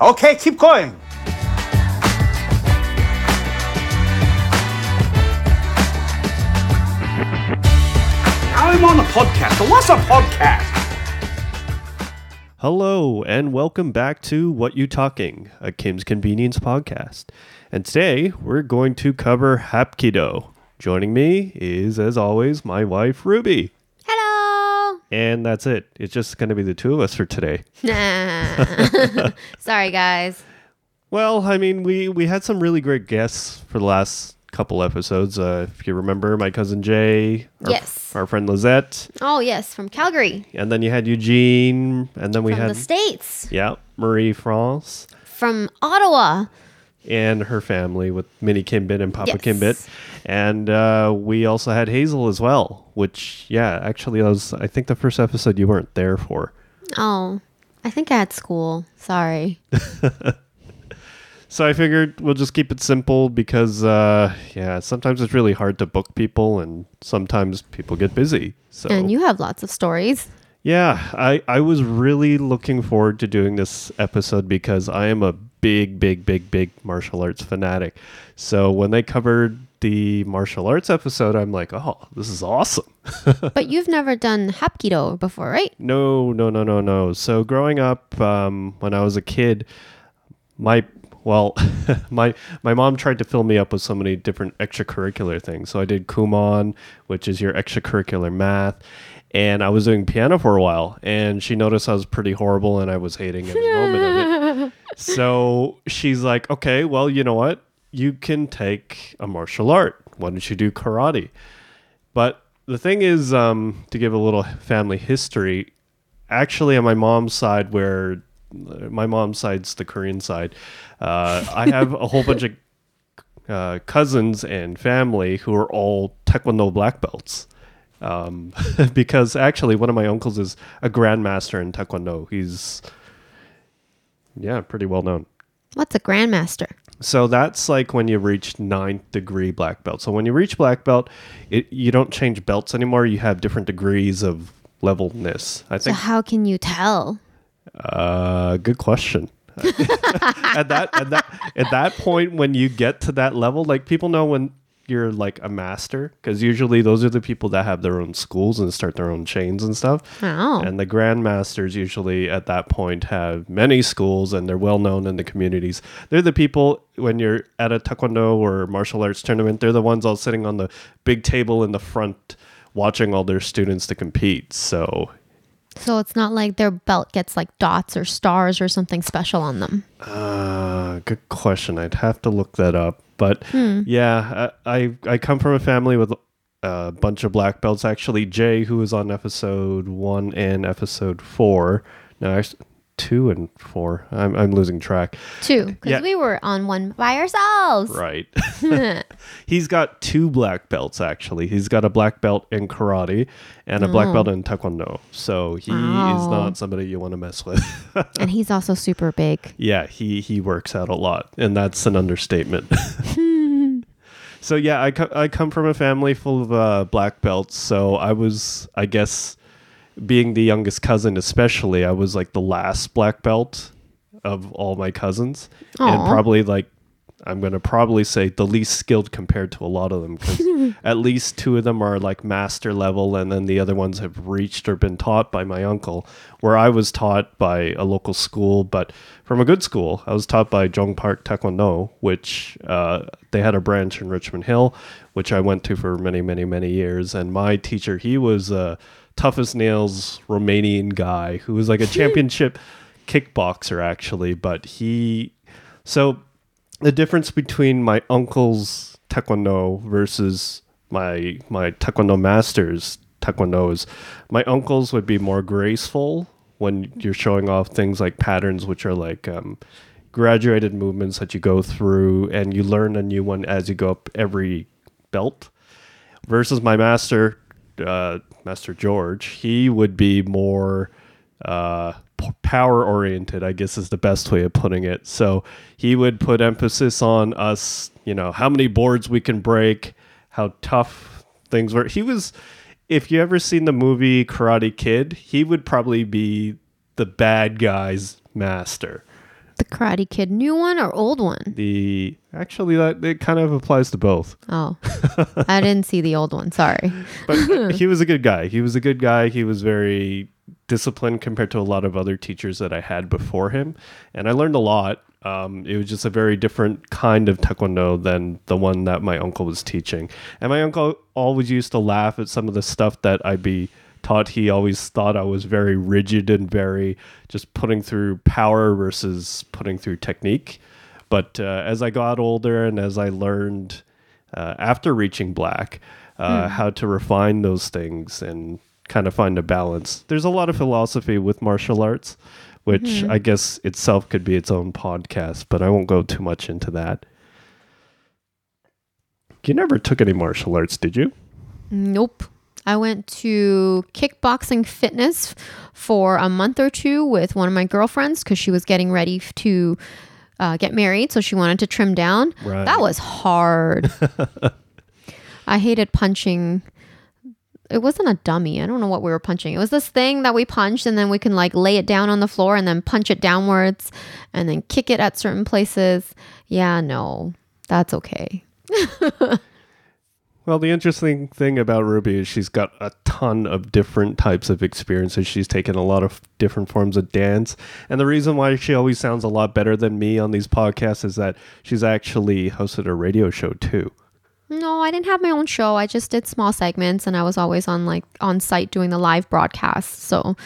Okay, keep going. Now I'm on a podcast. So what's a podcast? Hello, and welcome back to What You Talking, a Kim's Convenience podcast. And today we're going to cover Hapkido. Joining me is, as always, my wife Ruby. And that's it. It's just going to be the two of us for today. Nah. Sorry, guys. Well, I mean, we we had some really great guests for the last couple episodes. Uh, if you remember, my cousin Jay, our, Yes. our friend Lizette, Oh yes, from Calgary, and then you had Eugene, and then we from had the states, yeah Marie France from Ottawa. And her family with Minnie Kimbit and Papa Yes. Kimbit, and uh, we also had Hazel as well. Which yeah, actually, that was I think the first episode you weren't there for. Oh, I think I had school. Sorry. So I figured we'll just keep it simple because, uh, yeah, sometimes it's really hard to book people, and sometimes people get busy. So And you have lots of stories. yeah, I I was really looking forward to doing this episode because I am a big, big, big, big martial arts fanatic. So when they covered the martial arts episode, I'm like, oh, this is awesome. but you've never done Hapkido before, right? No, no, no, no, no. So growing up, um, when I was a kid, my well, my my mom tried to fill me up with so many different extracurricular things. So I did Kumon, which is your extracurricular math, and I was doing piano for a while. And she noticed I was pretty horrible, and I was hating every moment of it. So she's like, "Okay, well, you know what? You can take a martial art. Why don't you do karate?" But the thing is, um, to give a little family history, actually on my mom's side, where my mom's side's the Korean side, uh, I have a whole bunch of uh, cousins and family who are all Taekwondo black belts. Um, because actually, one of my uncles is a grandmaster in Taekwondo. He's, yeah, pretty well known. What's a grandmaster? So that's like when you reach ninth degree black belt. So when you reach black belt, it, you don't change belts anymore. You have different degrees of levelness. I think. So how can you tell? Uh, good question. at that at that at that point when you get to that level, like people know when you're like a master because usually those are the people that have their own schools and start their own chains and stuff. Oh. And the grandmasters usually at that point have many schools and they're well known in the communities. They're the people when you're at a taekwondo or martial arts tournament, they're the ones all sitting on the big table in the front watching all their students to compete. So So it's not like their belt gets like dots or stars or something special on them. Uh, good question. I'd have to look that up. But hmm. yeah, I, I I come from a family with uh, a bunch of black belts. Actually, Jay, who was on episode one and episode four, no, actually, two and four. I'm I'm losing track. Two, because Yeah. we were on one by ourselves. Right. He's got two black belts actually. He's got a black belt in karate and a black belt in taekwondo. So he is not somebody you want to mess with. And he's also super big. Yeah, he he works out a lot, and that's an understatement. so yeah, I co- I come from a family full of uh, black belts, so I was I guess being the youngest cousin, especially, I was like the last black belt of all my cousins, and probably like I'm gonna probably say the least skilled compared to a lot of them because at least two of them are like master level, and then the other ones have reached or been taught by my uncle. Where I was taught by a local school, but from a good school. I was taught by Jong Park Taekwondo, which uh, they had a branch in Richmond Hill, which I went to for many, many, many years. And my teacher, he was a tough as nails Romanian guy who was like a championship kickboxer actually, but he so the difference between my uncle's taekwondo versus my my taekwondo masters taekwondo is my uncle's would be more graceful when you're showing off things like patterns which are like um, graduated movements that you go through and you learn a new one as you go up every belt versus my master uh, master george he would be more uh, power oriented, I guess is the best way of putting it. So he would put emphasis on us, you know, how many boards we can break, how tough things were. He was, if you ever seen the movie Karate Kid, he would probably be the bad guy's master. The Karate Kid, new one or old one? The actually that it kind of applies to both. Oh, I didn't see the old one. Sorry. But he was a good guy. He was a good guy. He was very disciplined compared to a lot of other teachers that I had before him, and I learned a lot. Um, it was just a very different kind of taekwondo than the one that my uncle was teaching. And my uncle always used to laugh at some of the stuff that I'd be taught. He always thought I was very rigid and very just putting through power versus putting through technique. But uh, as I got older and as I learned uh, after reaching black, uh, how to refine those things and kind of find a balance. There's a lot of philosophy with martial arts, which I guess itself could be its own podcast, but I won't go too much into that. You never took any martial arts, did you? Nope. I went to kickboxing fitness for a month or two with one of my girlfriends because she was getting ready to uh, get married. So she wanted to trim down. Right. That was hard. I hated punching. It wasn't a dummy. I don't know what we were punching. It was this thing that we punched and then we can like lay it down on the floor and then punch it downwards and then kick it at certain places. Yeah, no, that's okay. Well, the interesting thing about Ruby is she's got a ton of different types of experiences. She's taken a lot of different forms of dance. And the reason why she always sounds a lot better than me on these podcasts is that she's actually hosted a radio show too. No, I didn't have my own show. I just did small segments and I was always on like on site doing the live broadcasts. So,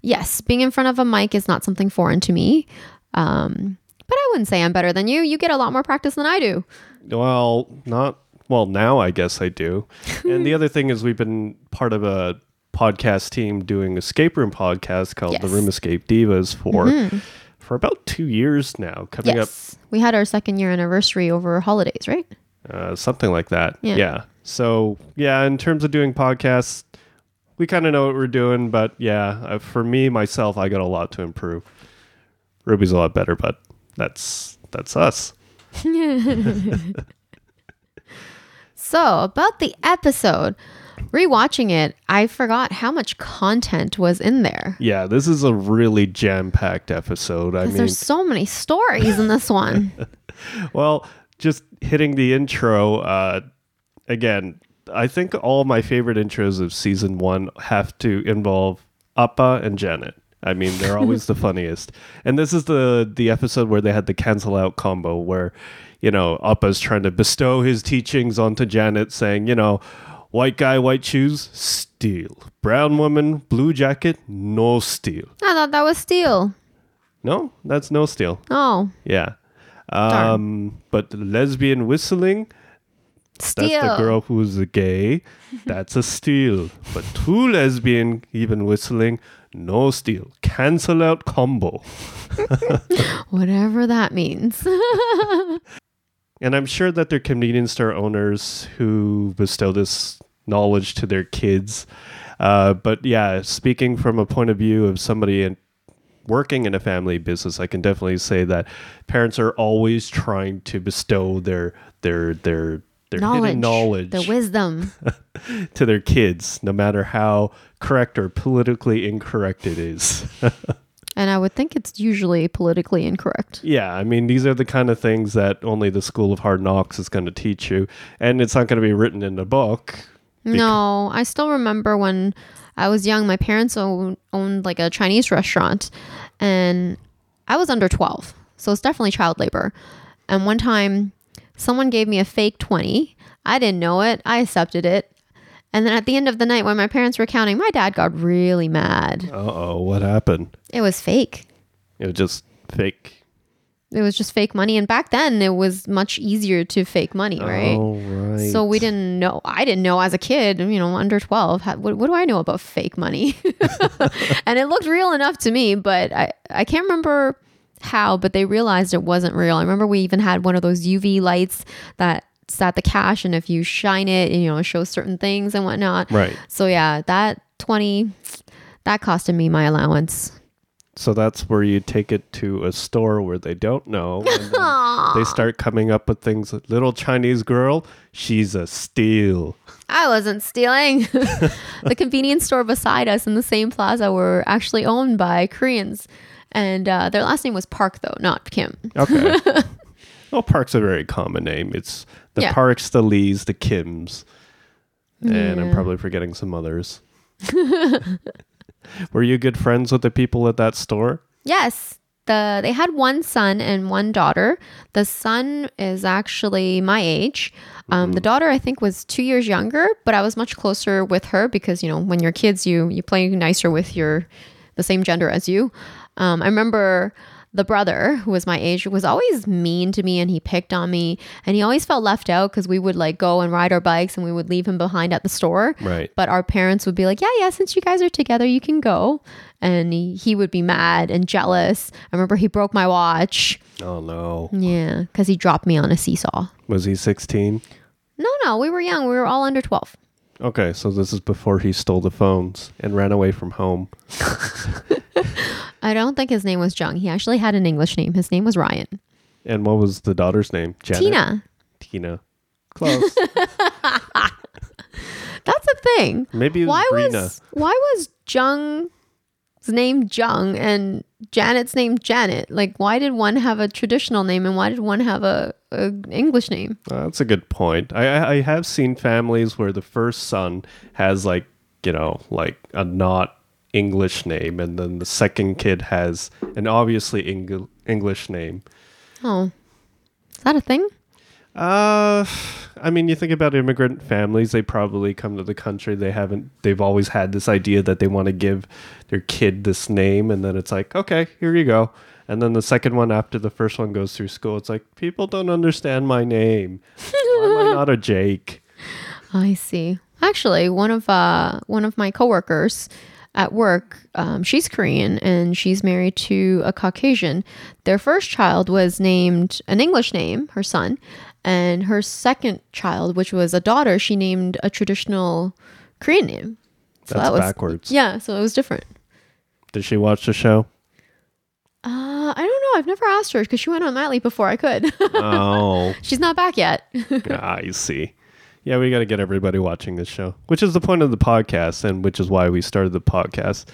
yes, being in front of a mic is not something foreign to me. Um, but I wouldn't say I'm better than you. You get a lot more practice than I do. Well, not well now I guess I do. and the other thing is we've been part of a podcast team doing escape room podcast called the Room Escape Divas for for about 2 years now. Coming Yes. We had our second year anniversary over holidays, right? uh, something like that. Yeah. yeah. So, yeah, in terms of doing podcasts, we kind of know what we're doing, but yeah, uh, for me myself, I got a lot to improve. Ruby's a lot better, but that's that's us. So, about the episode, rewatching it, I forgot how much content was in there. Yeah, this is a really jam-packed episode. I mean, there's so many stories in this one. well, just hitting the intro uh, again. I think all my favorite intros of season one have to involve Appa and Janet. I mean, they're always the funniest. And this is the the episode where they had the cancel out combo, where you know Appa's trying to bestow his teachings onto Janet, saying, you know, white guy, white shoes, steal. Brown woman, blue jacket, no steal. I thought that was steel. No, that's no steal. Oh, Yeah. Um, but lesbian whistling, that's the girl who's a gay. That's a steal. But two lesbian even whistling, no steal. Cancel out combo. Whatever that means. And I'm sure that they're convenience store owners who bestow this knowledge to their kids. Uh, but yeah, speaking from a point of view of somebody in, working in a family business, I can definitely say that parents are always trying to bestow their their their their knowledge. hidden knowledge The wisdom. to their kids, no matter how correct or politically incorrect it is. and I would think it's usually politically incorrect. Yeah, I mean, these are the kind of things that only the School of Hard Knocks is going to teach you, and it's not going to be written in a book. No, I still remember when I was young, my parents owned, owned like a Chinese restaurant, and I was under 12. So it's definitely child labor. And one time, someone gave me a fake 20. I didn't know it. I accepted it. And then at the end of the night, when my parents were counting, my dad got really mad. Uh oh, what happened? It was fake. It was just fake. It was just fake money. And back then, it was much easier to fake money, right? Oh, right. So we didn't know. I didn't know as a kid, you know, under 12. How, what, what do I know about fake money? and it looked real enough to me, but I, I can't remember how, but they realized it wasn't real. I remember we even had one of those UV lights that at the cash, and if you shine it, you know, it shows certain things and whatnot. Right. So yeah, that 20, that costed me my allowance. So that's where you take it to a store where they don't know. and they start coming up with things. Little Chinese girl, she's a steal. I wasn't stealing. the convenience store beside us in the same plaza were actually owned by Koreans. And uh, their last name was Park, though, not Kim. Okay. well, Park's a very common name. It's the Yeah. Parks, the Lees, the Kims, and I'm Yeah. probably forgetting some others. Were you good friends with the people at that store? Yes. The, they had one son and one daughter. The son is actually my age. Um, the daughter, I think, was two years younger, but I was much closer with her because you know when you're kids, you you play nicer with your the same gender as you. Um, I remember the brother who was my age was always mean to me and he picked on me and he always felt left out because we would like go and ride our bikes and we would leave him behind at the store Right. but our parents would be like, yeah, yeah, since you guys are together, you can go. And he, he would be mad and jealous. I remember he broke my watch. Oh no. Yeah, because he dropped me on a seesaw. Was he 16? No, no, we were young. We were all under 12. Okay, so this is before he stole the phones and ran away from home. I don't think his name was Jung. He actually had an English name. His name was Ryan. And what was the daughter's name? Janet? Tina. Tina. Close. That's a thing. Maybe it was Why was why was Jung's name Jung and Janet's name Janet? Like, why did one have a traditional name and why did one have a, a English name? Uh, that's a good point. I, I I have seen families where the first son has like you know like a not English name, and then the second kid has an obviously Eng- English name. Oh, is that a thing? Uh, I mean, you think about immigrant families; they probably come to the country. They haven't. They've always had this idea that they want to give their kid this name, and then it's like, okay, here you go. And then the second one after the first one goes through school, it's like people don't understand my name. Why am I not a Jake? I see. Actually, one of uh one of my coworkers at work, um, she's Korean and she's married to a Caucasian. Their first child was named an English name, her son, and her second child, which was a daughter, she named a traditional Korean name. So That's that was backwards. yeah. So it was different. Did she watch the show? Uh, I don't know. I've never asked her because she went on mat leave before I could. oh, she's not back yet. I see. Yeah, we got to get everybody watching this show, which is the point of the podcast, and which is why we started the podcast.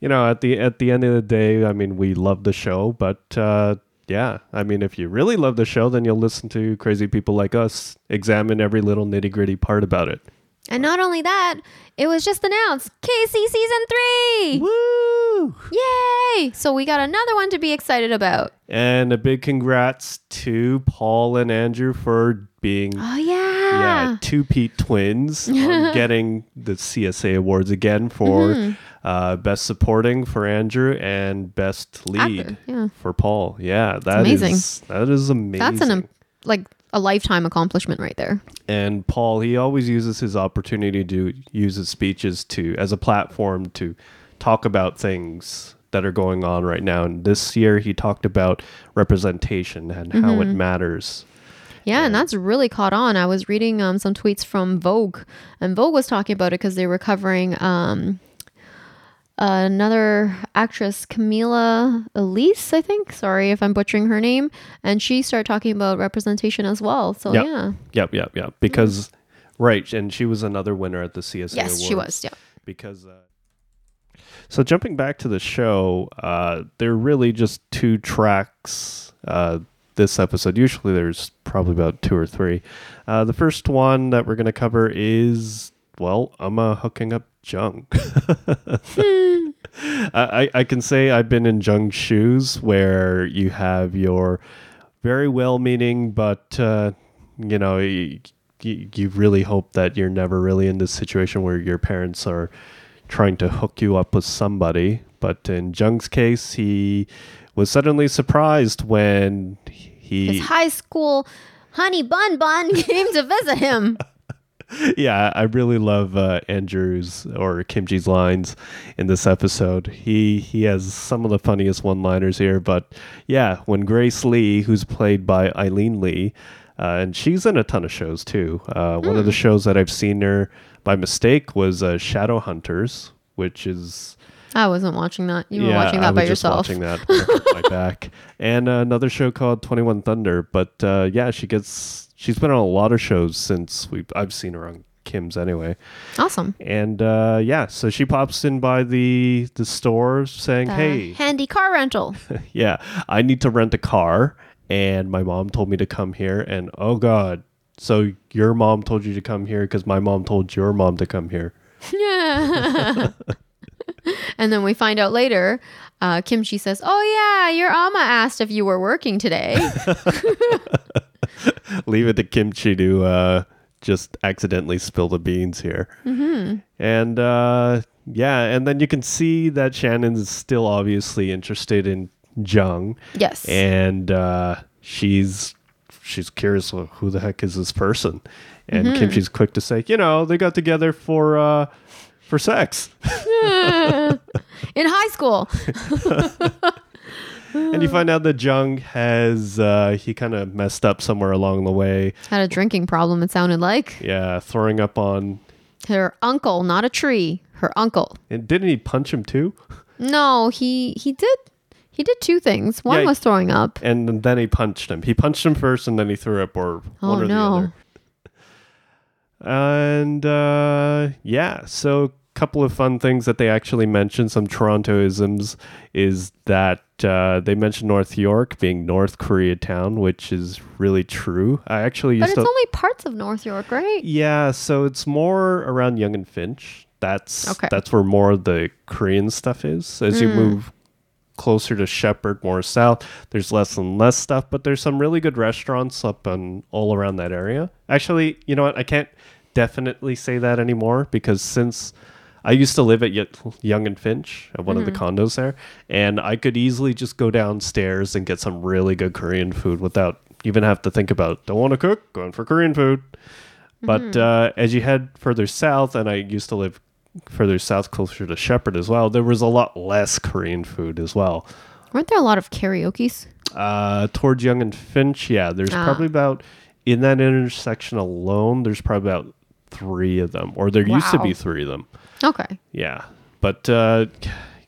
You know, at the at the end of the day, I mean, we love the show, but uh, yeah, I mean, if you really love the show, then you'll listen to crazy people like us examine every little nitty gritty part about it. and not only that, it was just announced Casey season three. Woo! Yay! So we got another one to be excited about. And a big congrats to Paul and Andrew for being Oh yeah. yeah, two Pete twins getting the CSA awards again for Mm-hmm. uh, best supporting for Andrew and best lead Actor, yeah. for Paul. Yeah, that is amazing. that is amazing. That's an um, like a lifetime accomplishment right there. and Paul, he always uses his opportunity to use his speeches to as a platform to talk about things that are going on right now. And this year, he talked about representation and how it Mm-hmm. matters. Yeah, and that's really caught on. I was reading um, some tweets from Vogue, and Vogue was talking about it because they were covering um, another actress, Camila Elise, I think. Sorry if I'm butchering her name. And she started talking about representation as well. So, Yep. yeah. Yep, yep, yep. Because right, and she was another winner at the CSA Yes, she was. Yeah. because uh, so jumping back to the show uh they're really just two tracks uh this episode usually there's probably about two or three uh the first one that we're going to cover is well i'm uh, hooking up jung I, I can say i've been in jung's shoes where you have your very well-meaning but uh you know you, you really hope that you're never really in this situation where your parents are trying to hook you up with somebody. But in Jung's case, he was suddenly surprised when he, His high school honey bun bun came to visit him. yeah, I really love uh, Andrew's or Kimchi's lines in this episode. He he has some of the funniest one-liners here. But yeah, when Grace Lee, who's played by Eileen Lee, uh, and she's in a ton of shows too. Uh, One of the shows that I've seen her by mistake was uh, Shadow Hunters, which is I wasn't watching that. You were watching that I by was just yourself. watching that my back, and uh, another show called Twenty One Thunder. But uh, yeah, she gets she's been on a lot of shows since we I've seen her on Kim's anyway. Awesome. And uh, yeah, so she pops in by the the store saying, The "Hey, handy car rental. yeah, I need to rent a car, and my mom told me to come here, and oh god, so your mom told you to come here because my mom told your mom to come here." Yeah. and then we find out later, uh, Kimchi says, "Oh yeah, your Amma asked if you were working today." Leave it to Kimchi to uh, just accidentally spill the beans here. Mm-hmm. And uh, yeah, and then you can see that Shannon is still obviously interested in Jung, yes. and uh, she's she's curious well, who the heck is this person, and Mm-hmm. Kimchi's quick to say, you know, they got together for uh, for sex. In high school. and you find out that Jung has uh, he kind of messed up somewhere along the way. Had a drinking problem, it sounded like. Yeah, throwing up on. Her uncle, not a tree. Her uncle. And didn't he punch him too? No, he he did he did two things. One Yeah. was throwing up. And then he punched him. He punched him first, and then he threw up, or Oh, one or no. the other. And uh, yeah, so a couple of fun things that they actually mentioned, some Torontoisms, is that uh, they mentioned North York being North Koreatown, which is really true. I actually used But it's to. only parts of North York, right? Yeah, so it's more around Yonge and Finch. That's Okay. that's where more of the Korean stuff is. As you move closer to Sheppard, more south, there's less and less stuff, but there's some really good restaurants up and all around that area. Actually, you know what? I can't definitely say that anymore because since I used to live at Y- Yonge and Finch at one of the condos there, and I could easily just go downstairs and get some really good Korean food without even have to think about don't want to cook, going for Korean food. But uh, as you head further south, and I used to live further south, closer to Sheppard as well, there was a lot less Korean food as well. Weren't there a lot of karaoke's? Uh, towards Yonge and Finch, yeah, there's Ah. probably about in that intersection alone, there's probably about three of them, or there used to be three of them. Okay. Yeah, but uh,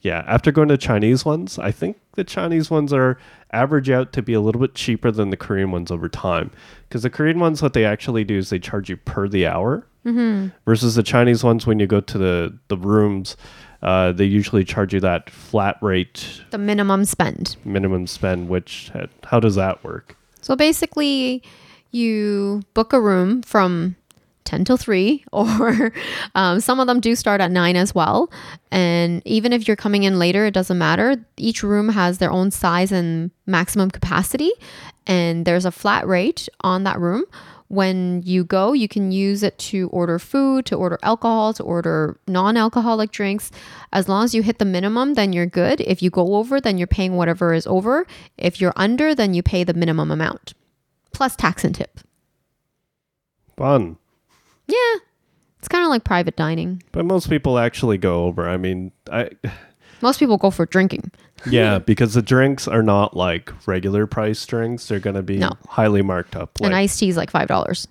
yeah, after going to Chinese ones, I think the Chinese ones are average out to be a little bit cheaper than the Korean ones over time. Because the Korean ones, what they actually do is they charge you per the hour, mm-hmm. versus the Chinese ones when you go to the the rooms. Uh, they usually charge you that flat rate The minimum spend. minimum spend. Which how does that work? So basically, you book a room from 10 till 3, or um, some of them do start at 9 as well. And even if you're coming in later, it doesn't matter. Each room has their own size and maximum capacity, and there's a flat rate on that room. When you go, you can use it to order food, to order alcohol, to order non alcoholic drinks. As long as you hit the minimum, then you're good. If you go over, then you're paying whatever is over. If you're under, then you pay the minimum amount plus tax and tip. Fun. Yeah. It's kind of like private dining. But most people actually go over. I mean, I Most people go for drinking. yeah, because the drinks are not like regular price drinks. They're going to be No. highly marked up. Like, and iced tea is like $5.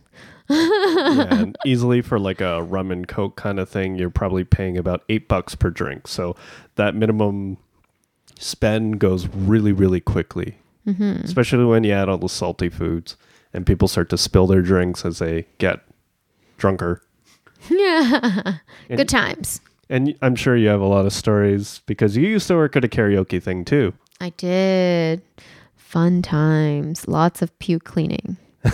yeah, and easily for like a rum and coke kind of thing, you're probably paying about eight bucks per drink. So that minimum spend goes really, really quickly, mm-hmm. especially when you add all the salty foods and people start to spill their drinks as they get drunker. Yeah. Good times. And I'm sure you have a lot of stories because you used to work at a karaoke thing too. I did. Fun times. Lots of puke cleaning.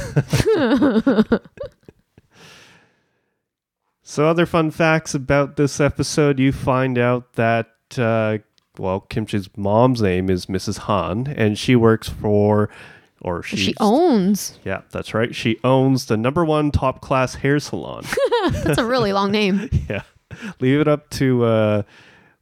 So, other fun facts about this episode you find out that, uh, well, Kimchi's mom's name is Mrs. Han, and she works for, or she, She owns. yeah, that's right. She owns the number one top class hair salon. That's a really long name. yeah. Leave it up to, uh,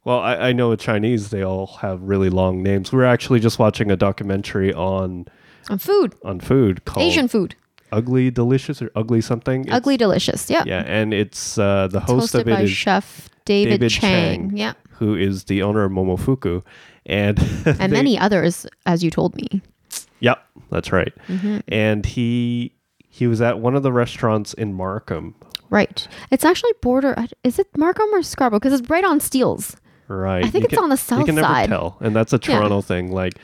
well, I, I know with Chinese, they all have really long names. We were actually just watching a documentary on on food. on food called Asian food. Ugly Delicious or Ugly something. It's- Ugly delicious. Yeah. Yeah, and it's uh, the host of it by is Chef David, David Chang. Chang. Yeah. who is the owner of Momofuku, and And they- many others, as you told me. Yep, that's right. Mm-hmm. And he he was at one of the restaurants in Markham, Right. It's actually border. Is it Markham or Scarborough? Because it's right on Steeles. right? I think You it's on the south side. You can side. never tell, and that's a Yeah. Toronto thing. Like,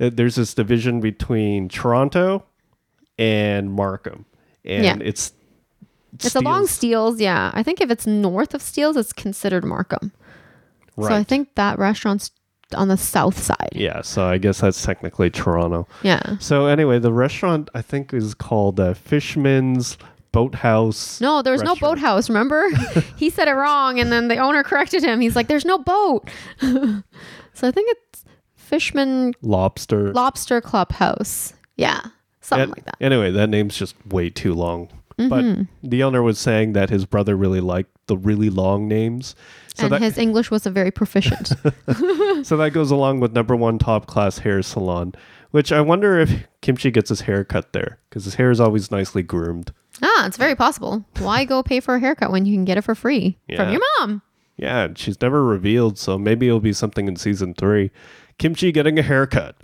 uh, there's this division between Toronto and Markham, and Yeah. it's It's along. Steeles, yeah. I think if it's north of Steeles, it's considered Markham. Right. So I think that restaurant's on the south side. Yeah, so I guess that's technically Toronto. Yeah. So anyway, the restaurant I think is called uh, Fishman's Boathouse. No, there was no Restaurant. boathouse, remember? he said it wrong and then the owner corrected him. He's like, there's no boat. so I think it's Fishman Lobster. Lobster Clubhouse. Yeah. Something An- like that. Anyway, that name's just way too long. Mm-hmm. But the owner was saying that his brother really liked the really long names. So and that his English was a very proficient. so that goes along with number one top class hair salon, which I wonder if Kimchi gets his hair cut there because his hair is always nicely groomed. ah, it's very possible. Why go pay for a haircut when you can get it for free Yeah. from your mom? Yeah, she's never revealed, so maybe it'll be something in season three. Kimchi getting a haircut.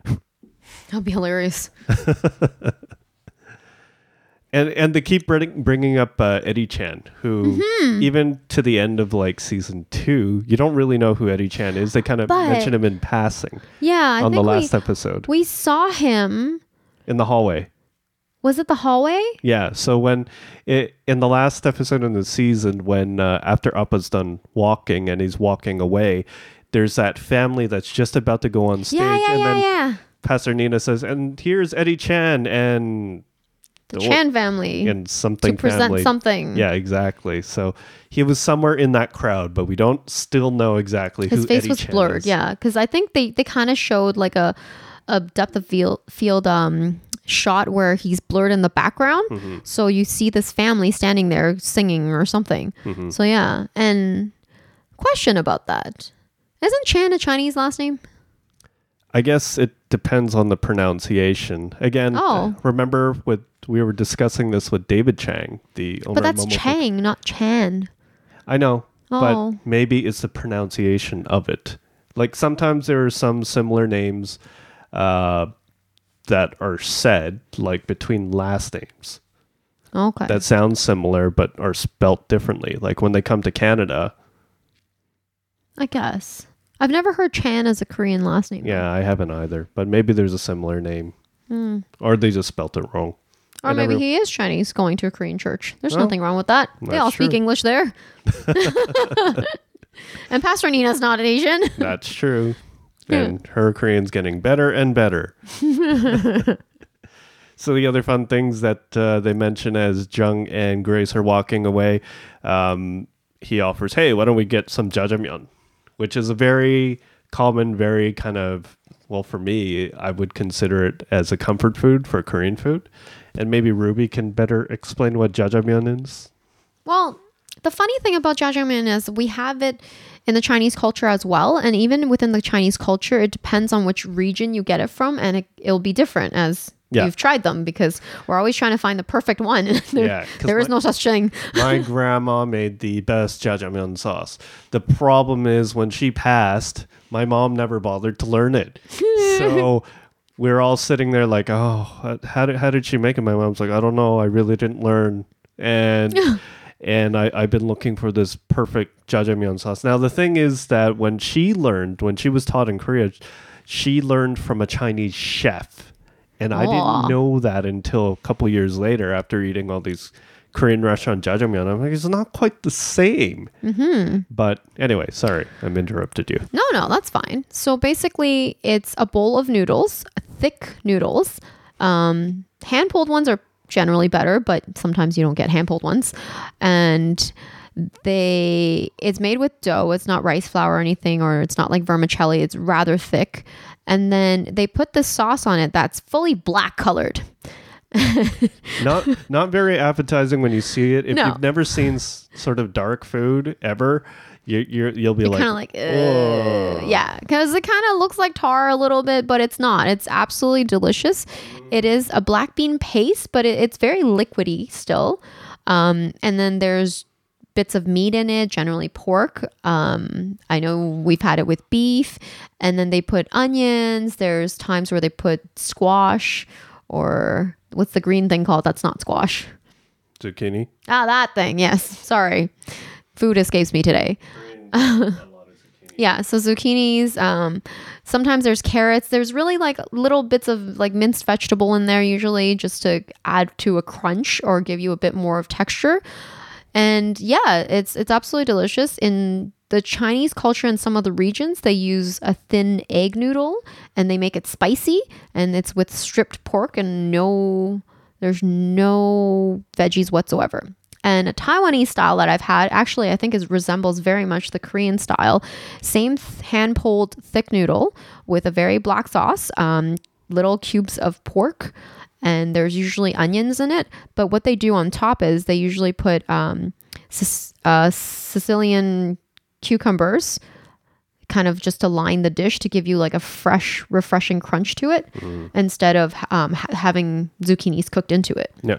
That'd be hilarious. And and they keep bringing, bringing up uh, Eddie Chan, who Mm-hmm. even to the end of like season two, you don't really know who Eddie Chan is. They kind of But- mention him in passing Yeah, I on the last we, episode we saw him. in the hallway. Was it the hallway? Yeah. So when it, in the last episode in the season, when uh, after Appa's done walking and he's walking away, there's that family that's just about to go on stage, yeah, yeah, and yeah, then yeah. Pastor Nina says, "And here's Eddie Chan and The Chan family and something to present family." something. Yeah, exactly. So he was somewhere in that crowd, but we don't still know exactly his who face Eddie was Chan blurred. is. Yeah, because I think they they kind of showed like a a depth of field field um shot where he's blurred in the background, Mm-hmm. so you see this family standing there singing or something. Mm-hmm. So yeah, and question about that. Isn't Chan a Chinese last name? I guess it depends on the pronunciation. Again, Oh. remember with we were discussing this with David Chang, the owner But that's of Food. Chang, not Chan. I know, Oh. but maybe it's the pronunciation of it. Like sometimes there are some similar names uh, that are said, like between last names, Okay. that sound similar but are spelt differently. Like when they come to Canada. I guess. I've never heard Chan as a Korean last name. Yeah, I haven't either, but maybe there's a similar name, Hmm. or they just spelt it wrong. Or I maybe never- he is Chinese going to a Korean church. There's Well, nothing wrong with that. They all speak true. English there. and Pastor Nina's not an Asian. That's true. And her Korean's getting better and better. so the other fun things that uh, they mention as Jung and Grace are walking away, um, he offers, "Hey, why don't we get some jjajangmyeon?" Which is a very common, very kind of well for me, I would consider it as a comfort food for Korean food. And maybe Ruby can better explain what jjajangmyeon is. Well, the funny thing about jjajangmyeon is we have it in the Chinese culture as well, and even within the Chinese culture, it depends on which region you get it from, and it, it'll be different as Yeah. you've tried them because we're always trying to find the perfect one. there, Yeah, there is my- no such thing. My grandma made the best jjajangmyeon sauce. The problem is when she passed, my mom never bothered to learn it. so we're all sitting there like, "Oh, how did how did she make it?" My mom's like, "I don't know. I really didn't learn." And and I, I've been looking for this perfect jjajangmyeon sauce. Now the thing is that when she learned, when she was taught in Korea, she learned from a Chinese chef. And I Aw. didn't know that until a couple years later after eating all these Korean restaurant jjajangmyeon. I'm like, it's not quite the same. Mm-hmm. But anyway, sorry, I'm interrupted you. No, no, that's fine. So basically, it's a bowl of noodles, thick noodles. Um, hand pulled ones are generally better, but sometimes you don't get hand pulled ones. And they, it's made with dough. It's not rice flour or anything, or it's not like vermicelli. It's rather thick. And then they put the sauce on it that's fully black colored. Not not very appetizing when you see it. If No. you've never seen s- sort of dark food ever, you you're, you'll be You're like, kind of like, uh, yeah, because it kind of looks like tar a little bit, but it's not. It's absolutely delicious. It is a black bean paste, but it, it's very liquidy still. Um, and then there's bits of meat in it, generally pork. Um, I know we've had it with beef, and then they put onions. There's times where they put squash or what's the green thing called? That's not squash. zucchini. Ah, that thing. Yes. Sorry. Food escapes me today. yeah. So zucchinis. Um, sometimes there's carrots. There's really like little bits of like minced vegetable in there, usually just to add to a crunch or give you a bit more of texture. And yeah, it's it's absolutely delicious. In the Chinese culture in some of the regions, they use a thin egg noodle and they make it spicy and it's with stripped pork and no there's no veggies whatsoever. And a Taiwanese style that I've had actually I think is resembles very much the Korean style. Same hand pulled thick noodle with a very black sauce, um, little cubes of pork, and there's usually onions in it. But what they do on top is they usually put um, uh, Sicilian cucumbers kind of just to line the dish to give you like a fresh refreshing crunch to it instead of um, ha- having zucchinis cooked into it Yeah.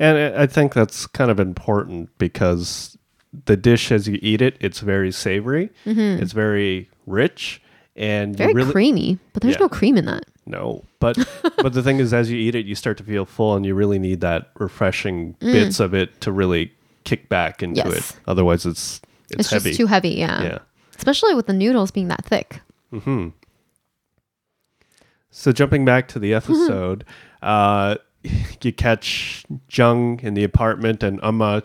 And I think that's kind of important because the dish as you eat it, it's very savory, it's very rich, and Mm-hmm. very really creamy but there's Yeah. no cream in that no. But but the thing is, as you eat it, you start to feel full, and you really need that refreshing bits of it to really kick back into Mm. Yes. it. Otherwise, it's it's, it's, heavy. just too heavy yeah. yeah. especially with the noodles being that thick Hmm. So jumping back to the episode, uh, you catch Jung in the apartment and Amma.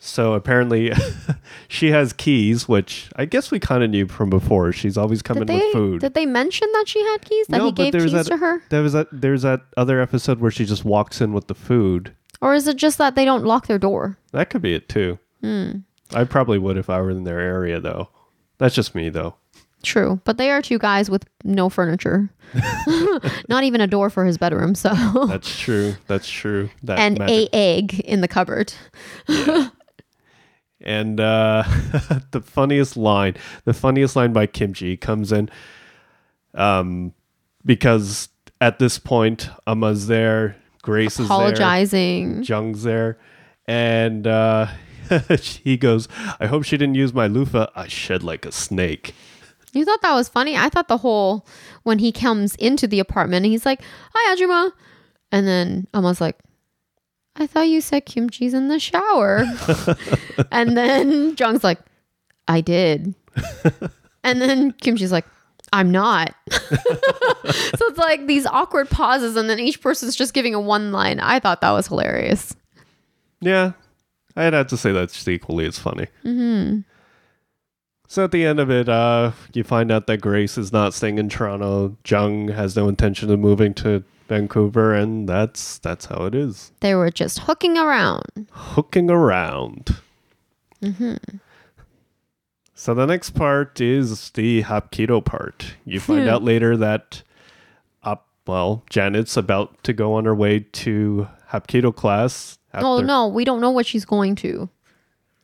So apparently, she has keys, which I guess we kind of knew from before. She's always coming did they with food. did they mention that she had keys that he gave keys that, to her There was that. There's that other episode where she just walks in with the food. or is it just that they don't lock their door That could be it too. Hmm. I probably would if I were in their area, though. That's just me, though. True, but they are two guys with no furniture, not even a door for his bedroom. So, That's true. That's true. That and magic- a egg in the cupboard. And uh, the funniest line, the funniest line by Kimchi comes in um, because at this point, Amma's there, Grace is there, Apologizing. Jung's there, and uh, he goes, I hope she didn't use my loofah. I shed like a snake. You thought that was funny? I thought the whole when he comes into the apartment and he's like, "Hi, Ajuma," and then Amma's like, "I thought you said kimchi's in the shower," and then Jung's like, "I did," and then Kimchi's like. I'm not. so it's like these awkward pauses, and then each person's just giving a one line. I thought that was hilarious. Yeah, I'd have to say that's equally as funny. Mm-hmm. So at the end of it, uh, you find out that Grace is not staying in Toronto. Jung has no intention of moving to Vancouver, and that's that's how it is. They were just hooking around. Hooking around. Hmm. So the next part is the Hapkido part. You find out later that, up well, Janet's about to go on her way to Hapkido class. Oh no, we don't know what she's going to.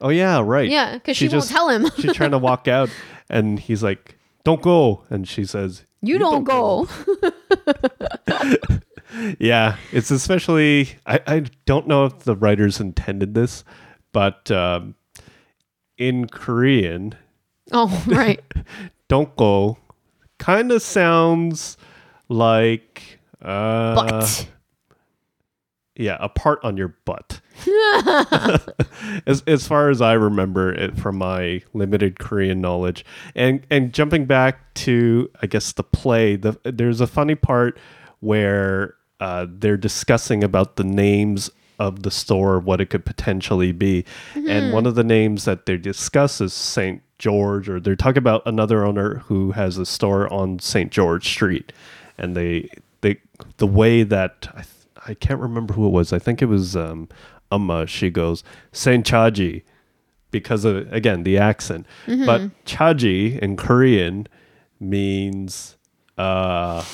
Oh yeah, right. Yeah, because She she, won't just- tell him. she's trying to walk out and he's like don't go and she says You, don't, go. yeah it's especially i, I don't know if the writers intended this but um, in korean Oh, right. don't go kind of sounds like uh, But yeah a part on your butt as, as far as i remember it from my limited korean knowledge. And and jumping back to i guess the play the there's a funny part where uh, they're discussing about the names of the store what it could potentially be. And one of the names that they discuss is st george or they're talking about another owner who has a store on st george street. And they they the way that i th- I can't remember who it was. I think it was um, Amma. She goes Saint Chaji because of again the accent. But Chaji in Korean means uh,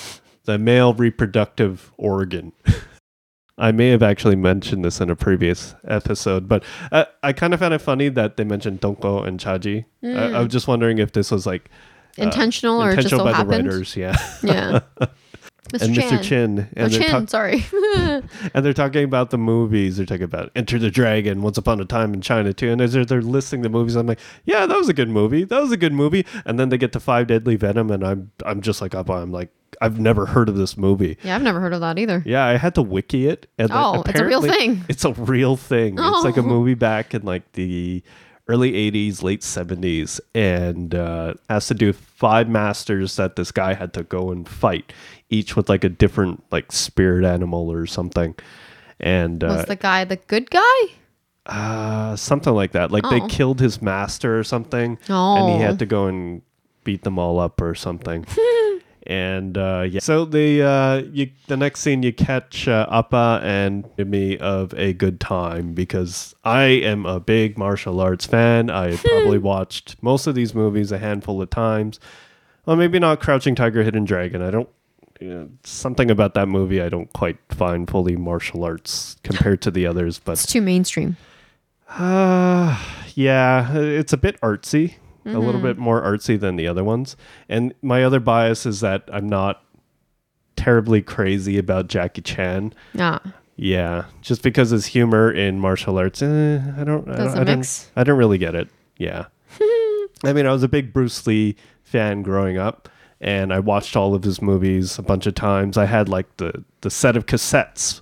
the male reproductive organ. I may have actually mentioned this in a previous episode, but uh, I kind of found it funny that they mentioned Donko and Chaji. I, I was just wondering if this was like intentional or just intentional so by happened. the writers, yeah. Yeah. Mr. and Chan. Mr. Chin, Oh, and they're Chin, talk- sorry. and they're talking about the movies. They're talking about Enter the Dragon, Once Upon a Time in China too. And as they're, they're listing the movies, I'm like, yeah, that was a good movie. That was a good movie. And then they get to Five Deadly Venom, and I'm I'm just like, up. I'm like, I've never heard of this movie. yeah, I've never heard of that either. Yeah, I had to wiki it. And Oh, it's a real thing. It's a real thing. Oh. It's like a Oh. movie back in like the early 80s, late 70s, and uh, has to do with five masters that this guy had to go and fight, each with like a different like spirit animal or something. And uh, Was the guy the good guy? Uh, something like that. Like they Oh. killed his master or something, and Oh. he had to go and beat them all up or something. and uh, yeah, so the uh, you the next scene you catch uh, Appa and me of a good time because I am a big martial arts fan. I probably watched most of these movies a handful of times. Well, maybe not Crouching Tiger, Hidden Dragon. I don't. You know, something about that movie I don't quite find fully martial arts compared to the others, but It's too mainstream. uh, yeah, it's a bit artsy, a Mm-hmm. little bit more artsy than the other ones. And my other bias is that I'm not terribly crazy about Jackie Chan. Yeah. Yeah, just because his humor in martial arts, eh, I don't, I don't, I don't, I don't really get it. Yeah, I mean, I was a big Bruce Lee fan growing up, and I watched all of his movies a bunch of times. I had like the the set of cassettes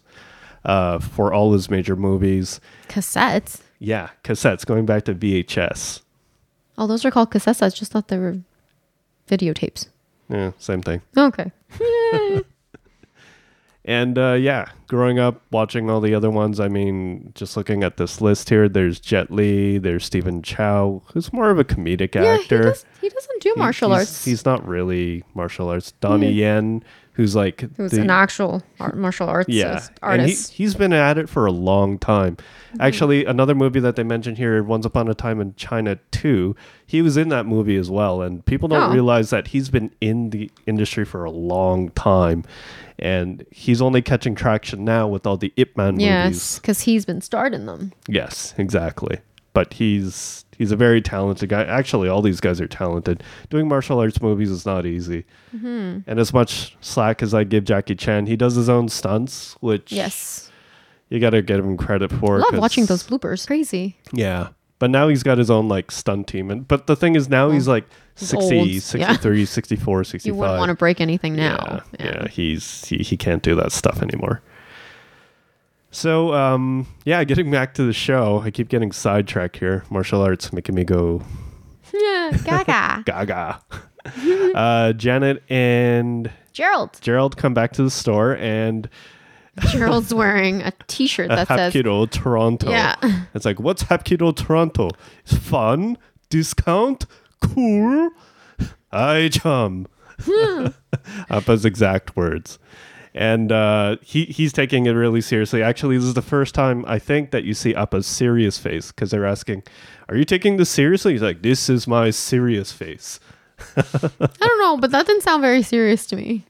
uh, for all his major movies. Cassettes. Yeah, cassettes going back to VHS. Oh, those are called cassettes. I just thought they were videotapes. Yeah, same thing. Okay. And uh, yeah, growing up watching all the other ones, I mean, just looking at this list here, there's Jet Li, there's Stephen Chow, who's more of a comedic Yeah, he, actor. does, he doesn't do He- martial he's- arts. He's not really martial arts. Donnie Yen, who's like Who's the- an actual art, martial arts yeah, artist. and he, he's been at it for a long time. Mm-hmm. Actually, another movie that they mentioned here, Once Upon a Time in China 2, he was in that movie as well. And people don't Oh. realize that he's been in the industry for a long time. And he's only catching traction now with all the Ip Man yes, movies. because he's been starting them. Yes, exactly. But he's he's a very talented guy. Actually, all these guys are talented. Doing martial arts movies is not easy. Mm-hmm. And as much slack as I give Jackie Chan, he does his own stunts, which Yes. you got to give him credit for. I love watching those bloopers. Crazy. Yeah. But now he's got his own like stunt team. And but the thing is now he's like He's 60, old. Yeah. 64, 65. You wouldn't want to break anything now. Yeah, yeah, he's he, he can't do that stuff anymore. So um yeah, getting back to the show, I keep getting sidetracked here. Martial arts making me go. Gaga. gaga. uh Janet and Gerald. Gerald come back to the store and Gerald's wearing a T-shirt a that says Hapkido Toronto. Yeah. It's like, what's Hapkido Toronto? It's fun, discount, cool. I chum. Appa's exact words. And uh, he he's taking it really seriously. Actually, this is the first time I think that you see Appa's serious face because they're asking, "Are you taking this seriously?" He's like, "This is my serious face." I don't know, but that didn't sound very serious to me.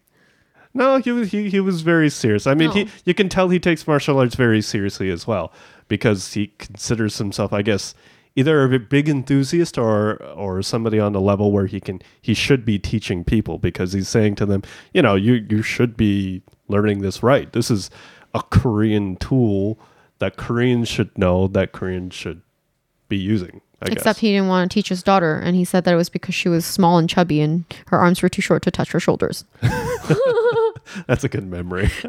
No, he was he, he was very serious. I mean, he you can tell he takes martial arts very seriously as well because he considers himself, I guess, either a big enthusiast or or somebody on the level where he can he should be teaching people because he's saying to them, you know, you you should be learning this right. This is a Korean tool that Koreans should know that Koreans should be using. I Except guess. he didn't want to teach his daughter, and he said that it was because she was small and chubby, and her arms were too short to touch her shoulders. That's a good memory.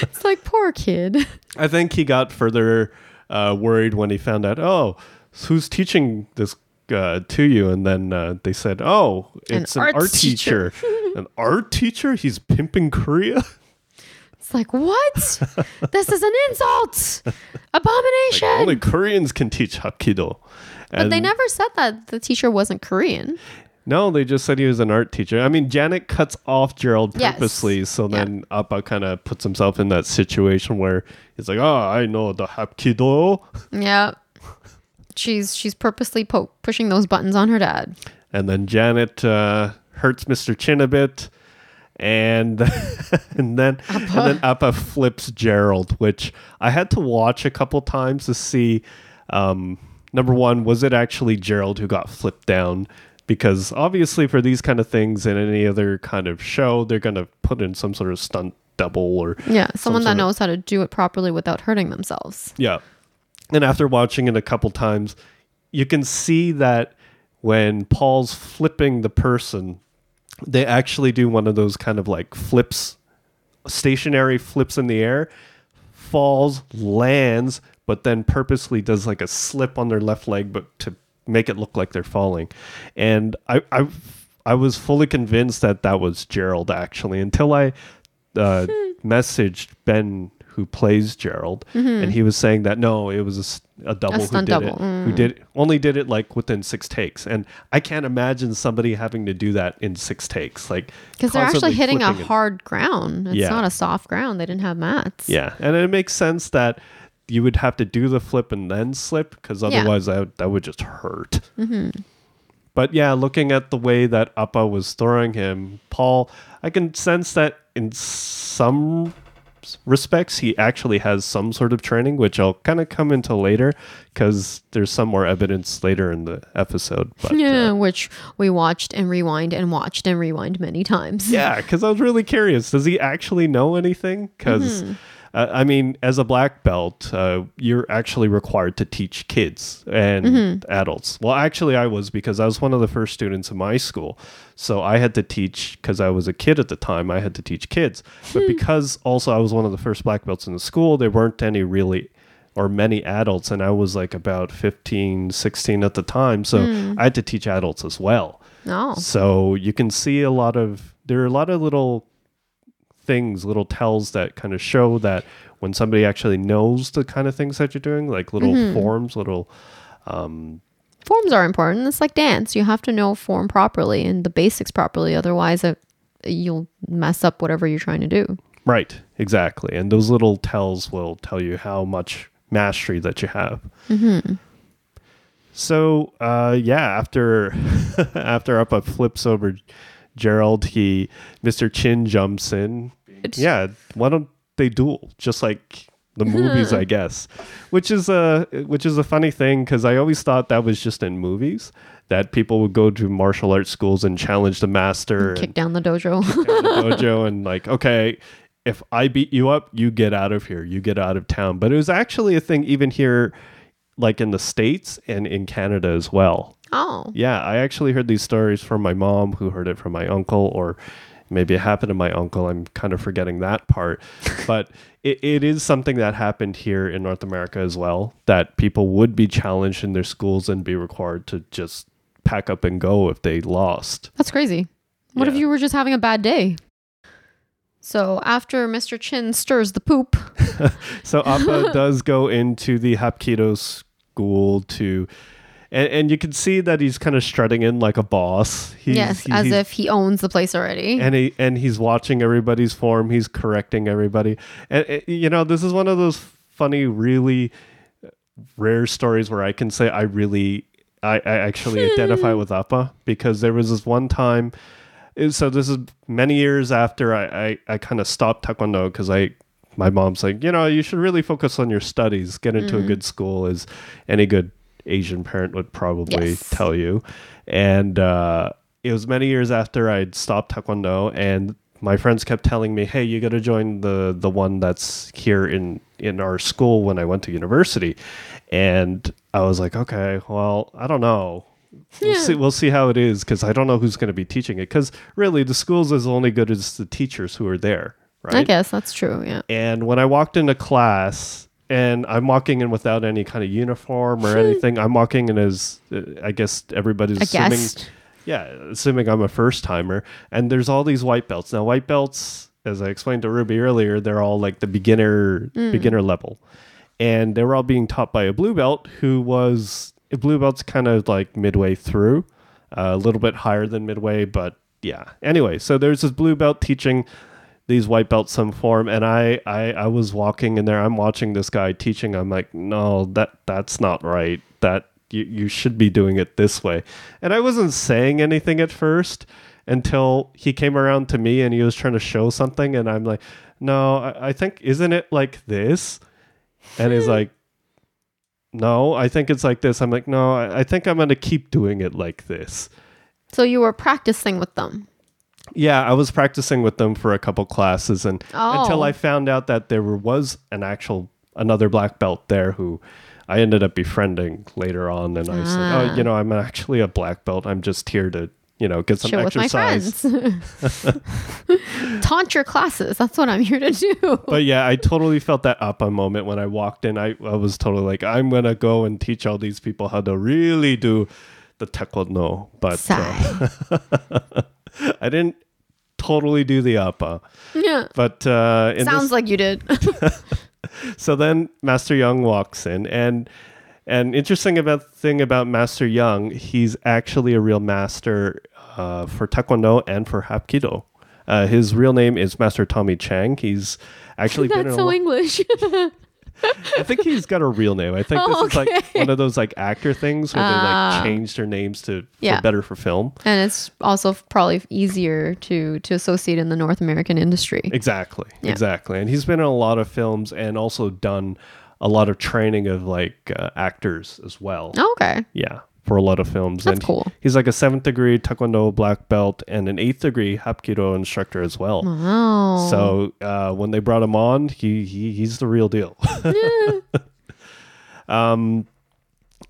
It's like poor kid. I think he got further uh, worried when he found out, oh, who's teaching this uh, to you? And then uh, they said, oh, it's an, arts art teacher. an art teacher? He's pimping Korea? It's like what? this is an insult, abomination. Only Koreans can teach Hapkido. but they never said that the teacher wasn't Korean. No, they just said he was an art teacher. I mean, Janet cuts off Gerald Yes. purposely, so Yeah. then Appa kind of puts himself in that situation where he's like, oh, I know the Hapkido. Yeah, she's she's purposely po- pushing those buttons on her dad. And then Janet uh, hurts Mr. Chin a bit. And and then and then Appa flips Gerald, which I had to watch a couple times to see. Um, number one, was it actually Gerald who got flipped down? Because obviously, for these kind of things in any other kind of show, they're gonna put in some sort of stunt double or Yeah, someone that sort of- knows how to do it properly without hurting themselves. yeah. And after watching it a couple times, you can see that when Paul's flipping the person, they actually do one of those kind of like flips, stationary flips in the air, falls, lands, but then purposely does like a slip on their left leg, but to make it look like they're falling. And I, I, I was fully convinced that that was Gerald actually until I uh, messaged Ben, who plays Gerald, and he was saying that no, it was a double who Mm-hmm. stunt did double, it, who did only did it like within six takes, and I can't imagine somebody having to do that in six takes, like Because they're actually hitting a and- hard ground. It's Yeah. not a soft ground. They didn't have mats. Yeah, and it makes sense that you would have to do the flip and then slip because otherwise that that would just hurt. But yeah, looking at the way that Appa was throwing him, Paul, I can sense that in some respects he actually has some sort of training, which I'll kind of come into later because there's some more evidence later in the episode. But, uh, Yeah, which we watched and rewind and watched and rewind many times. Yeah, because I was really curious. Does he actually know anything? Because, uh, I mean, as a black belt, uh, you're actually required to teach kids and adults. Well, actually, I was because I was one of the first students in my school. So I had to teach, because I was a kid at the time, I had to teach kids. But because also I was one of the first black belts in the school, there weren't any really or many adults and i was like about 15 16 at the time so i had to teach adults as well Oh. so you can see a lot of there are a lot of little things, little tells that kind of show that when somebody actually knows the kind of things that you're doing, like little mm-hmm. forms, little um, Forms are important. It's like dance. You have to know form properly and the basics properly. Otherwise, it, you'll mess up whatever you're trying to do. right, exactly, and those little tells will tell you how much mastery that you have. Mm-hmm. So uh, yeah, after after Appa flips over Gerald, he Mr. Chin jumps in. Yeah, why don't they duel just like the movies, I guess? Which is a which is a funny thing because I always thought that was just in movies that people would go to martial arts schools and challenge the master Kick and down the dojo. down the dojo and like okay. If I beat you up, you get out of here. You get out of town. But it was actually a thing even here, like in the States and in Canada as well. oh. Yeah, I actually heard these stories from my mom, who heard it from my uncle, or maybe it happened to my uncle. I'm kind of forgetting that part. but it, it is something that happened here in North America as well, that people would be challenged in their schools and be required to just pack up and go if they lost. That's crazy. What if you were just having a bad day? So after Mr. Chin stirs the poop, So Appa does go into the Hapkido school to. And, and you can see that he's kind of strutting in like a boss. He's, yes, he- as he's- if he owns the place already. and he and he's watching everybody's form. He's correcting everybody. And uh, you know this is one of those funny really rare stories where i can say i really i, I actually identify with appa because there was this one time uh, so this is many years after i i, I kind of stopped taekwondo because i my mom's like you know you should really focus on your studies. Get into a good school. As any good asian parent would probably Yes. tell you and uh it was many years after I'd stopped Taekwondo, and my friends kept telling me, "Hey, you got to join the the one that's here in in our school when I went to university." And I was like, "Okay, well, I don't know. We'll Yeah. see. We'll see how it is because I don't know who's going to be teaching it. Because really, the schools is only good as the teachers who are there, right? I guess that's true. Yeah. And when I walked into class, and I'm walking in without any kind of uniform or anything, I'm walking in as uh, I guess everybody's A assuming guest. yeah, assuming I'm a first timer, and there's all these white belts. Now, white belts, as I explained to Ruby earlier, they're all like the beginner beginner level, and they were all being taught by a blue belt who was a blue belt's kind of like midway through, uh, a little bit higher than midway, but yeah. Anyway, so there's this blue belt teaching these white belts some form and I, I i was walking in there. I'm watching this guy teaching. I'm like no that that's not right. That you, you should be doing it this way. And i wasn't saying anything at first until he came around to me and he was trying to show something and i'm like no i, I think isn't it like this? And he's like no i think it's like this. I'm like no i, I think i'm going to keep doing it like this. So you were practicing with them. Yeah, I was practicing with them for a couple classes, and until Oh. I found out that there was an actual another black belt there who I ended up befriending later on, and I said, Ah. "Oh, you know, I'm actually a black belt. I'm just here to, you know, get some Chill exercise." Taunt your classes. That's what I'm here to do. But yeah, I totally felt that Appa moment when I walked in. I, I was totally like, I'm gonna go and teach all these people how to really do the taekwondo. But uh. I didn't totally do the appa. yeah. But uh, Sounds this, like you did. so then Master Young walks in, and and interesting about thing about Master Young, he's actually a real master uh, for Taekwondo and for Hapkido. Uh, his real name is Master Tommy Chang. He's actually been That's a so English. I think he's got a real name. I think Oh, this is like one of those like actor things where they Ah. like change their names to Yeah. for better for film. and it's also probably easier to to associate in the North American industry. Exactly. Yeah. Exactly. And he's been in a lot of films and also done a lot of training of like uh, actors as well. Okay. Yeah, for a lot of films. That's and cool. he's like a seventh degree Taekwondo black belt and an eighth degree Hapkido instructor as well. Wow. So uh, when they brought him on, he, he he's the real deal. um,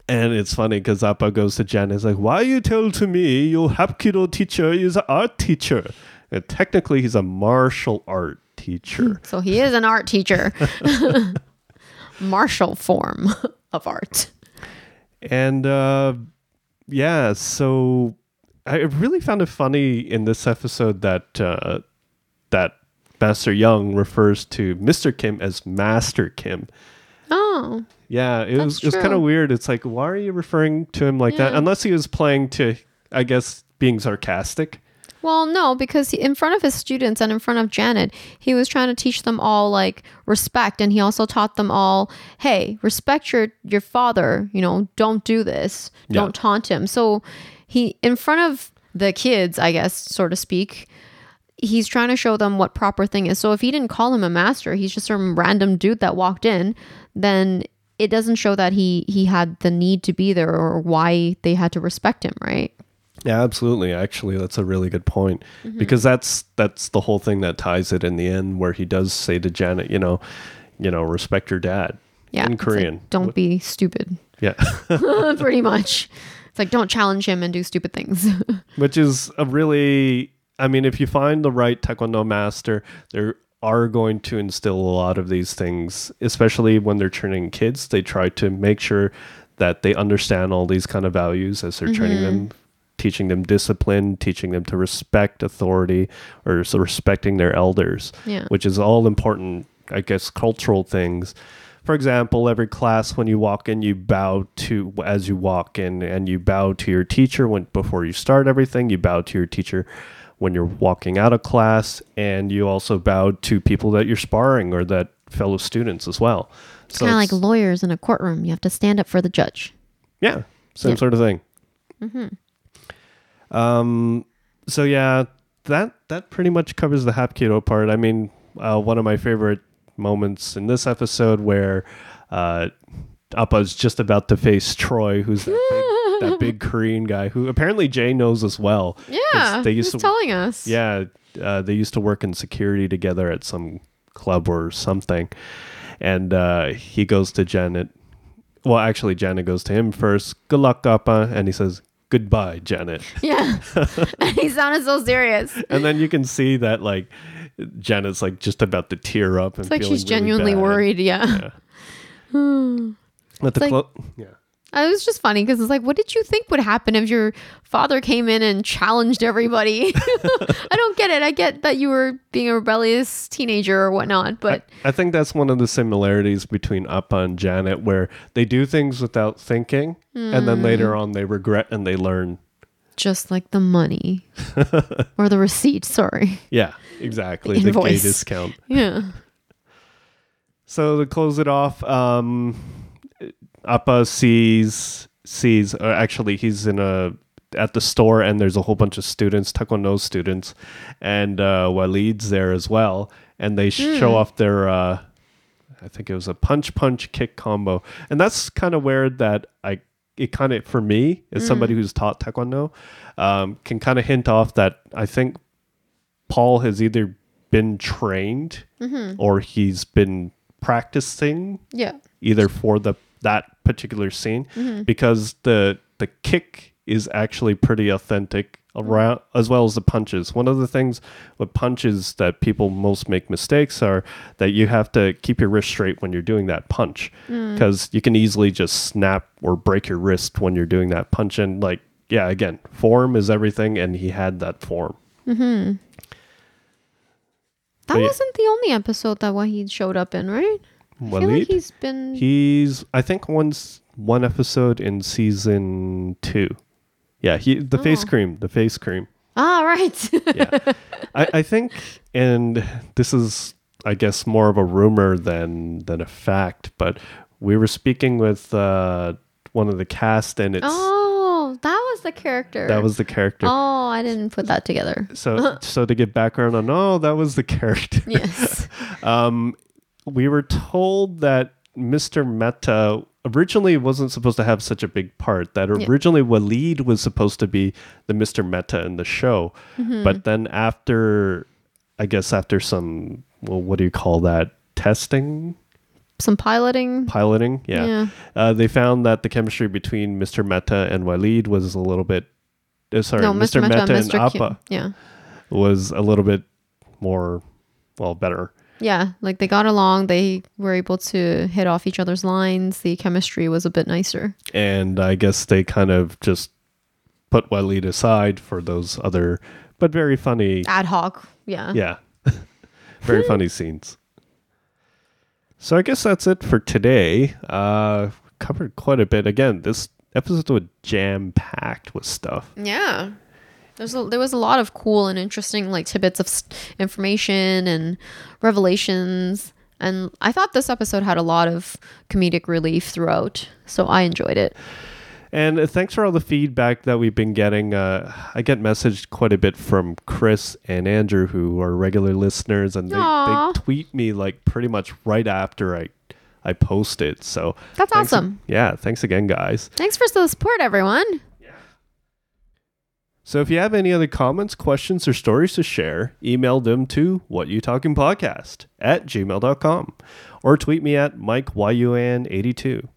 and it's funny because Appa goes to Jen. He's like, "Why you tell to me your Hapkido teacher is an art teacher? And technically, he's a martial art teacher." So he is an art teacher. Martial form of art. And uh, yeah, so I really found it funny in this episode that uh, that Master Young refers to Mr. Kim as Master Kim. Oh. Yeah, it was it was kind of weird. It's like, why are you referring to him like that? Unless he was playing to, I guess, being sarcastic. Well, no, because he, in front of his students and in front of Janet, he was trying to teach them all like respect, and he also taught them all, hey, respect your your father. You know, don't do this, Yeah. don't taunt him. So he, in front of the kids, I guess, so to speak, he's trying to show them what proper thing is. So if he didn't call him a master, he's just some random dude that walked in, then it doesn't show that he he had the need to be there or why they had to respect him, right? Yeah, absolutely. Actually, that's a really good point Mm-hmm. because that's that's the whole thing that ties it in the end, where he does say to Janet, you know, you know, respect your dad. Yeah, in it's like, Korean. don't be stupid. Yeah. pretty much. It's like don't challenge him and do stupid things. which is a really i mean if you find the right taekwondo master there are going to instill a lot of these things especially when they're training kids they try to make sure that they understand all these kind of values as they're training them teaching them discipline teaching them to respect authority or so respecting their elders Yeah. which is all important i guess cultural things for example, every class when you walk in, you bow to as you walk in, and you bow to your teacher when before you start everything. You bow to your teacher when you're walking out of class, and you also bow to people that you're sparring or that fellow students as well. So kind of like lawyers in a courtroom. You have to stand up for the judge. yeah, same Yeah. sort of thing. Mm-hmm. Um. So yeah, that that pretty much covers the Hapkido part. I mean, uh, one of my favorite moments in this episode where uh, Appa's just about to face Troy, who's that big, that big Korean guy who apparently Jay knows as well. Yeah, they used he's to telling us. yeah, uh, they used to work in security together at some club or something. And uh, he goes to Janet. Well, actually, Janet goes to him first. Good luck, Appa. And he says, Goodbye, Janet. yeah. and he sounded so serious. And then you can see that, like, Janet's like just about to tear up. And It's like she's really genuinely bad. worried. Yeah. At the like- clo- yeah. It was just funny because it's like, what did you think would happen if your father came in and challenged everybody? I don't get it. I get that you were being a rebellious teenager or whatnot, but I think that's one of the similarities between Appa and Janet, where they do things without thinking, and then later Hmm. on they regret and they learn. just like the money or the receipt. Sorry. Yeah, exactly. The gay Invoice. discount. Yeah. So to close it off, um, Appa sees sees. Or actually, he's in a at the store, and there's a whole bunch of students, Taekwondo students, and uh, Walid's there as well, and they show off their. Uh, I think it was a punch punch kick combo, and that's kind of where that I it kind of for me as somebody who's taught Taekwondo um, can kind of hint off that I think Paul has either been trained or he's been practicing Yeah. either for the that particular scene mm-hmm. because the the kick is actually pretty authentic around as well as the punches. One of the things with punches that people most make mistakes are that you have to keep your wrist straight when you're doing that punch mm. because you can easily just snap or break your wrist when you're doing that punch and like yeah again form is everything and he had that form. Mm-hmm. That But wasn't the only episode that Wahid showed up in, right? I feel like he's been. He's I think once one episode in season two. Yeah, he the face Oh. cream, the face cream. Ah, right. Yeah, I, I think, and this is I guess more of a rumor than than a fact, but we were speaking with uh, one of the cast, and it's oh, that was the character. that was the character. Oh, I didn't put that together. So so to give background on, oh, that was the character. Yes. Um, we were told that Mr. Mehta originally wasn't supposed to have such a big part. That Yeah. originally Waleed was supposed to be the Mr. Mehta in the show, Mm-hmm. but then after, I guess after some, well, what do you call that? Testing, Some piloting. piloting, yeah. Yeah. Uh, they found that the chemistry between Mr. Mehta and Waleed was a little bit. Uh, sorry, no, Mr. Mehta, and Mr. Appa Kim. Yeah. was a little bit more, well, better. Yeah. Like they got along. They were able to hit off each other's lines. The chemistry was a bit nicer. and I guess they kind of just put Waleed aside for those other, but very funny, Ad hoc. Yeah. yeah, very funny scenes. So I guess that's it for today. Uh, covered quite a bit. Again, this episode was jam packed with stuff. Yeah. There's a, there was a lot of cool and interesting like tidbits of information and revelations. And I thought this episode had a lot of comedic relief throughout. So I enjoyed it. And uh, thanks for all the feedback that we've been getting. Uh, I get messaged quite a bit from Chris and Andrew, who are regular listeners, and they, they tweet me like pretty much right after I I post it. So That's awesome. Yeah, thanks again, guys. Thanks for the support, everyone. So if you have any other comments, questions, or stories to share, email them to whatyoutalkingpodcast at gmail.com or tweet me at MikeYUAN82.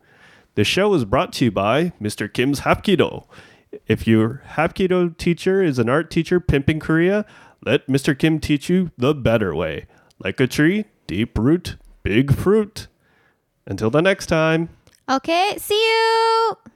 The show is brought to you by Mr. Kim's Hapkido. If your Hapkido teacher is an art teacher pimping Korea, let Mr. Kim teach you the better way. Like a tree, deep root, big fruit. Until the next time. Okay, see you.